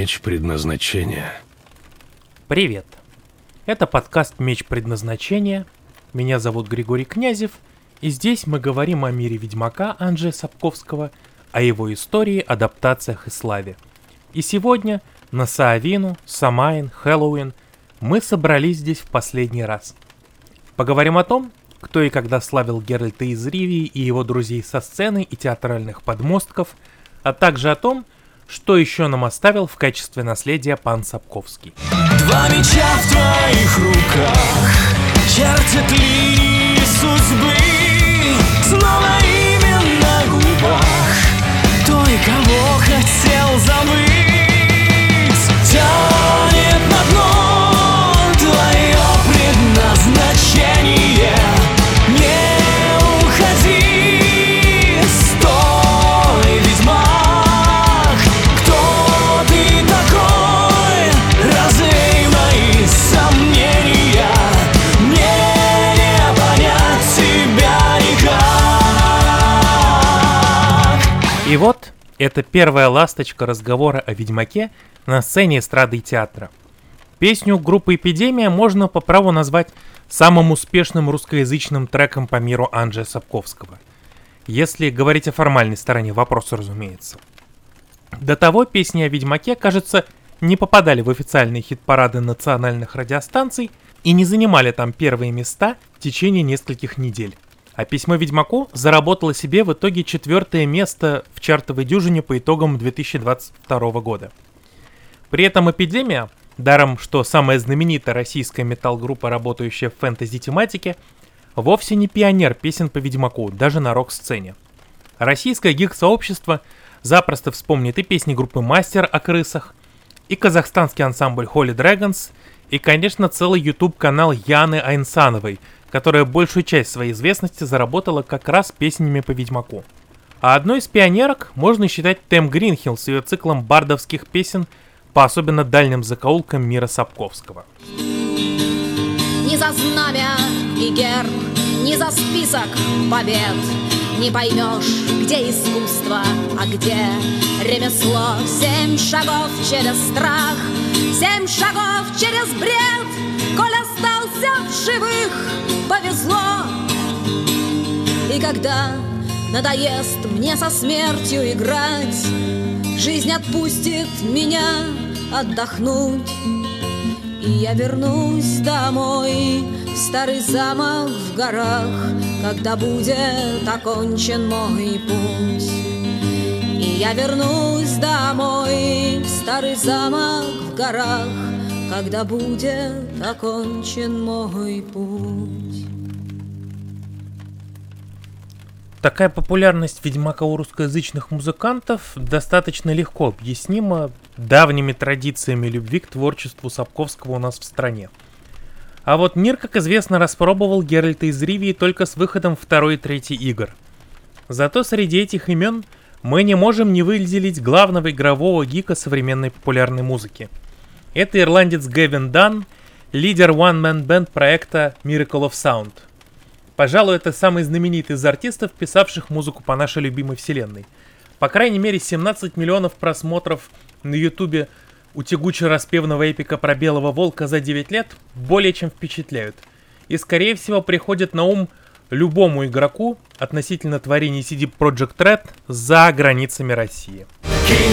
Меч предназначения. Привет. Это подкаст «Меч предназначения». Меня зовут Григорий Князев, и здесь мы говорим о мире Ведьмака Анджея Сапковского, о его истории, адаптациях и славе. И сегодня на Саавину, Самайн, Хэллоуин мы собрались здесь в последний раз. Поговорим о том, кто и когда славил Геральта из Ривии и его друзей со сцены и театральных подмостков, а также о том, что еще нам оставил в качестве наследия пан Сапковский. Два меча это первая ласточка разговора о Ведьмаке на сцене эстрады и театра. Песню группы «Эпидемия» можно по праву назвать самым успешным русскоязычным треком по миру Анджея Сапковского. Если говорить о формальной стороне вопроса, разумеется. До того песни о Ведьмаке, кажется, не попадали в официальные хит-парады национальных радиостанций и не занимали там первые места в течение нескольких недель. А письмо Ведьмаку заработало себе в итоге четвертое место в чартовой дюжине по итогам 2022 года. При этом «Эпидемия», даром что самая знаменитая российская метал-группа, работающая в фэнтези-тематике, вовсе не пионер песен по Ведьмаку, даже на рок-сцене. Российское гик-сообщество запросто вспомнит и песни группы «Мастер» о крысах, и казахстанский ансамбль Holy Dragons, и, конечно, целый YouTube-канал Яны Айнсановой, которая большую часть своей известности заработала как раз песнями по Ведьмаку. А одной из пионерок можно считать Тем Гринхилл с ее циклом бардовских песен по особенно дальним закоулкам мира Сапковского. Ни за знамя и герб, ни за список побед Не поймешь, где искусство, а где ремесло Семь шагов через страх, семь шагов через бред Коль остался в живых, повезло И когда надоест мне со смертью играть Жизнь отпустит меня отдохнуть и я вернусь домой в старый замок в горах, Когда будет окончен мой путь. И я вернусь домой в старый замок в горах, Когда будет окончен мой путь. Такая популярность Ведьмака у русскоязычных музыкантов достаточно легко объяснима давними традициями любви к творчеству Сапковского у нас в стране. А вот мир, как известно, распробовал Геральта из Ривии только с выходом второй и третьей игр. Зато среди этих имен мы не можем не выделить главного игрового гика современной популярной музыки. Это ирландец Гэвин Дан, лидер One Man Band проекта Miracle of Sound – Пожалуй, это самый знаменитый из артистов, писавших музыку по нашей любимой вселенной. По крайней мере, 17 миллионов просмотров на ютубе у тягуче-распевного эпика про белого волка за 9 лет более чем впечатляют. И скорее всего приходит на ум любому игроку относительно творений CD Project Red за границами России. Keen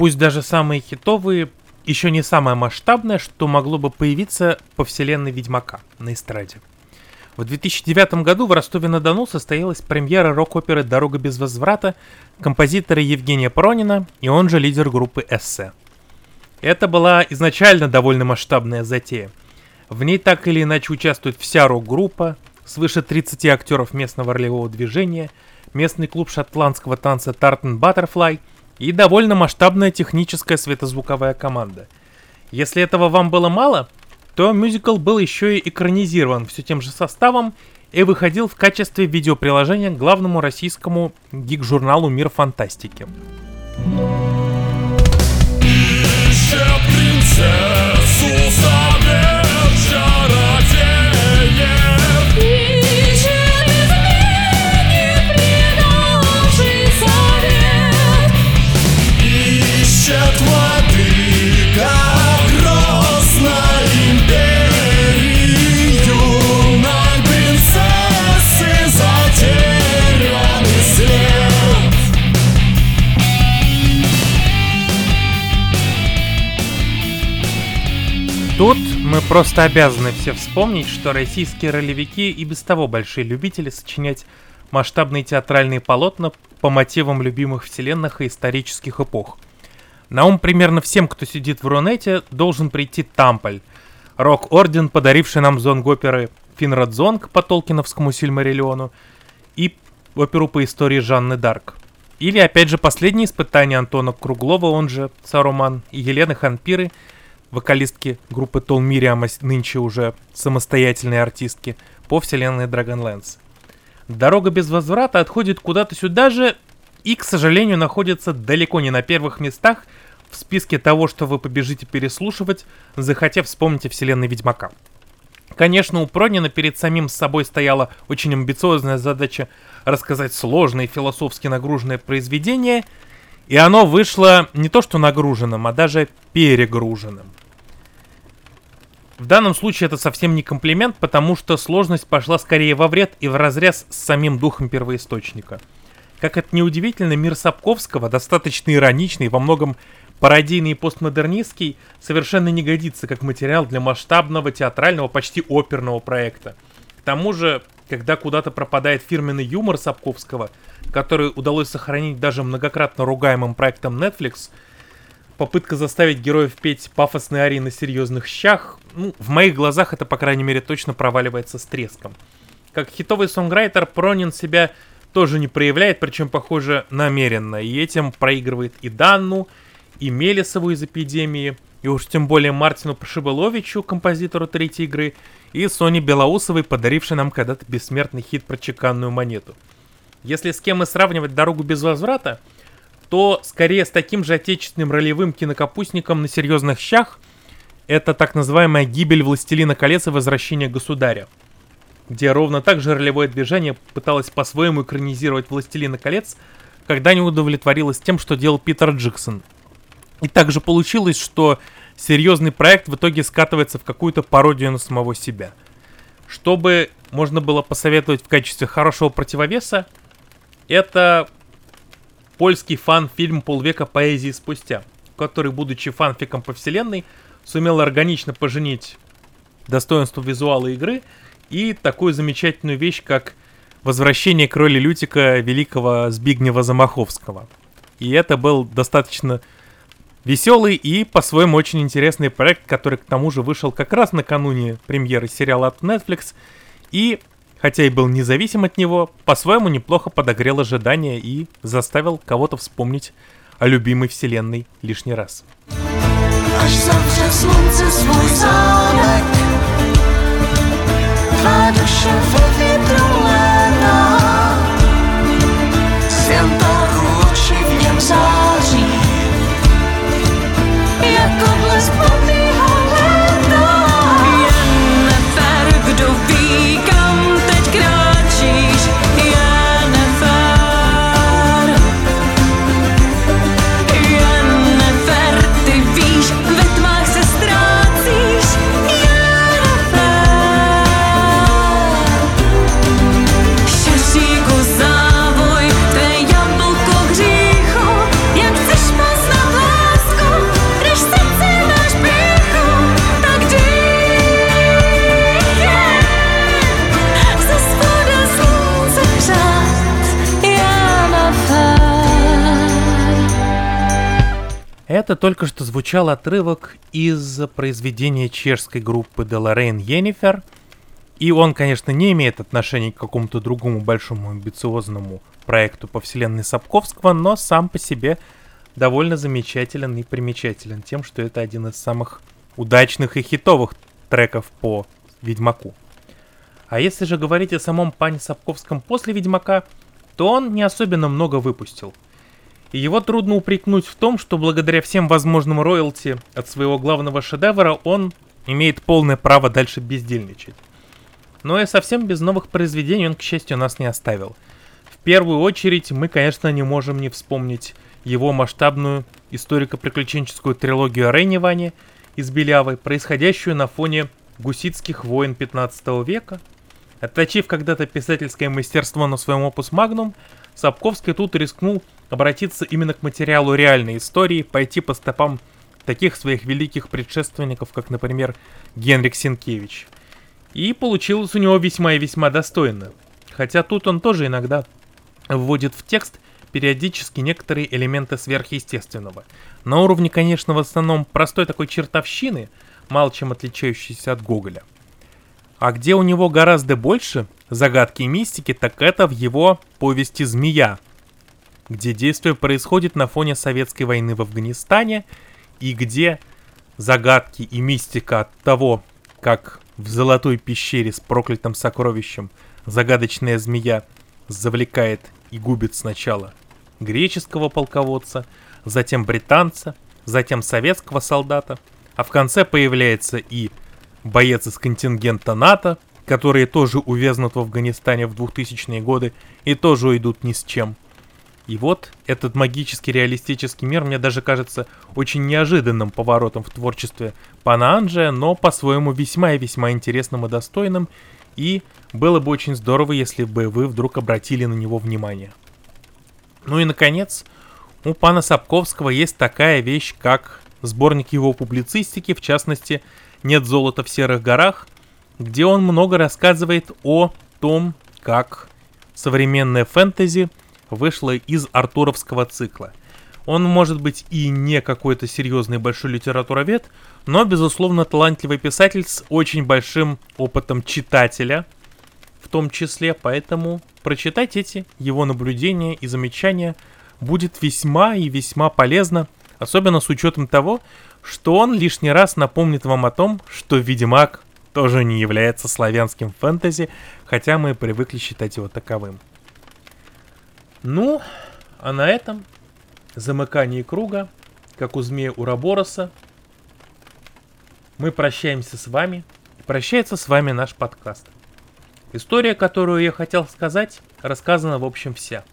пусть даже самые хитовые, еще не самое масштабное, что могло бы появиться по вселенной Ведьмака на эстраде. В 2009 году в Ростове-на-Дону состоялась премьера рок-оперы «Дорога без возврата» композитора Евгения Пронина и он же лидер группы «Эссе». Это была изначально довольно масштабная затея. В ней так или иначе участвует вся рок-группа, свыше 30 актеров местного ролевого движения, местный клуб шотландского танца Tartan Butterfly и довольно масштабная техническая светозвуковая команда. Если этого вам было мало, то мюзикл был еще и экранизирован все тем же составом и выходил в качестве видеоприложения к главному российскому гик-журналу «Мир фантастики». принцессу Тут мы просто обязаны все вспомнить, что российские ролевики и без того большие любители сочинять масштабные театральные полотна по мотивам любимых вселенных и исторических эпох. На ум примерно всем, кто сидит в Рунете, должен прийти Тамполь, рок-орден, подаривший нам зонг оперы Финрад Зонг по Толкиновскому Сильмариллиону и оперу по истории Жанны Дарк. Или, опять же, последнее испытание Антона Круглова, он же Саруман, и Елены Ханпиры, вокалистки группы Тол Мириам, а с- нынче уже самостоятельной артистки, по вселенной Dragonlance. Дорога без возврата отходит куда-то сюда же и, к сожалению, находится далеко не на первых местах в списке того, что вы побежите переслушивать, захотев вспомнить о вселенной Ведьмака. Конечно, у Пронина перед самим собой стояла очень амбициозная задача рассказать сложное философски нагруженное произведение, и оно вышло не то что нагруженным, а даже перегруженным. В данном случае это совсем не комплимент, потому что сложность пошла скорее во вред и в разрез с самим духом первоисточника. Как это неудивительно, мир Сапковского, достаточно ироничный, во многом пародийный и постмодернистский, совершенно не годится как материал для масштабного театрального, почти оперного проекта. К тому же, когда куда-то пропадает фирменный юмор Сапковского, который удалось сохранить даже многократно ругаемым проектом Netflix, попытка заставить героев петь пафосные арии на серьезных щах, ну, в моих глазах это, по крайней мере, точно проваливается с треском. Как хитовый сонграйтер, Пронин себя тоже не проявляет, причем, похоже, намеренно, и этим проигрывает и Данну, и Мелесову из «Эпидемии», и уж тем более Мартину Прошибаловичу, композитору третьей игры, и Соне Белоусовой, подарившей нам когда-то бессмертный хит про чеканную монету. Если с кем и сравнивать «Дорогу без возврата», то скорее с таким же отечественным ролевым кинокапустником на серьезных щах это так называемая гибель Властелина колец и возвращение государя, где ровно так же ролевое движение пыталось по-своему экранизировать Властелина колец, когда не удовлетворилось тем, что делал Питер Джексон. И также получилось, что серьезный проект в итоге скатывается в какую-то пародию на самого себя. Чтобы можно было посоветовать в качестве хорошего противовеса, это польский фан-фильм «Полвека поэзии спустя», который, будучи фанфиком по вселенной, сумел органично поженить достоинство визуала игры и такую замечательную вещь, как возвращение к роли Лютика великого Збигнева Замаховского. И это был достаточно веселый и по-своему очень интересный проект, который к тому же вышел как раз накануне премьеры сериала от Netflix и, хотя и был независим от него, по-своему неплохо подогрел ожидания и заставил кого-то вспомнить о любимой вселенной лишний раз. Swój zamek Dwa dusze Это только что звучал отрывок из произведения чешской группы Деларейн Йеннифер И он, конечно, не имеет отношения к какому-то другому большому амбициозному проекту по вселенной Сапковского, но сам по себе довольно замечателен и примечателен тем, что это один из самых удачных и хитовых треков по Ведьмаку. А если же говорить о самом пане Сапковском после Ведьмака, то он не особенно много выпустил. И его трудно упрекнуть в том, что благодаря всем возможным роялти от своего главного шедевра он имеет полное право дальше бездельничать. Но и совсем без новых произведений он, к счастью, нас не оставил. В первую очередь мы, конечно, не можем не вспомнить его масштабную историко-приключенческую трилогию о Рейне Ване из Белявы, происходящую на фоне гуситских войн 15 века. Отточив когда-то писательское мастерство на своем опус Магнум, Сапковский тут рискнул обратиться именно к материалу реальной истории, пойти по стопам таких своих великих предшественников, как, например, Генрик Сенкевич. И получилось у него весьма и весьма достойно. Хотя тут он тоже иногда вводит в текст периодически некоторые элементы сверхъестественного. На уровне, конечно, в основном простой такой чертовщины, мало чем отличающейся от Гоголя. А где у него гораздо больше загадки и мистики, так это в его повести «Змея», где действие происходит на фоне советской войны в Афганистане, и где загадки и мистика от того, как в золотой пещере с проклятым сокровищем загадочная змея завлекает и губит сначала греческого полководца, затем британца, затем советского солдата, а в конце появляется и боец из контингента НАТО, которые тоже увязнут в Афганистане в 2000-е годы и тоже уйдут ни с чем. И вот этот магический реалистический мир мне даже кажется очень неожиданным поворотом в творчестве пана Анджия, но по-своему весьма и весьма интересным и достойным, и было бы очень здорово, если бы вы вдруг обратили на него внимание. Ну и наконец, у пана Сапковского есть такая вещь, как сборник его публицистики, в частности, «Нет золота в серых горах», где он много рассказывает о том, как современная фэнтези вышла из артуровского цикла. Он может быть и не какой-то серьезный большой литературовед, но, безусловно, талантливый писатель с очень большим опытом читателя, в том числе, поэтому прочитать эти его наблюдения и замечания будет весьма и весьма полезно, особенно с учетом того, что он лишний раз напомнит вам о том, что Ведьмак тоже не является славянским фэнтези, хотя мы привыкли считать его таковым. Ну, а на этом замыкание круга, как у змея Урабороса, мы прощаемся с вами. Прощается с вами наш подкаст. История, которую я хотел сказать, рассказана в общем вся.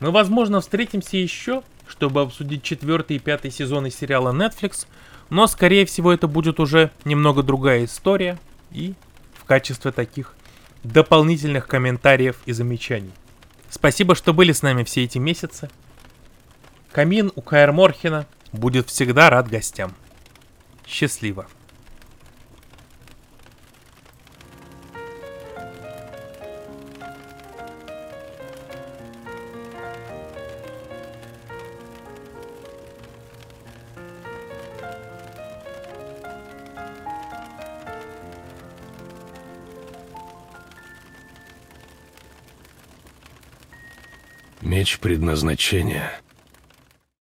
Мы, возможно, встретимся еще, чтобы обсудить четвертый и пятый сезоны сериала Netflix, но, скорее всего, это будет уже немного другая история и в качестве таких дополнительных комментариев и замечаний. Спасибо, что были с нами все эти месяцы. Камин у Каэр Морхена будет всегда рад гостям. Счастливо. Меч предназначения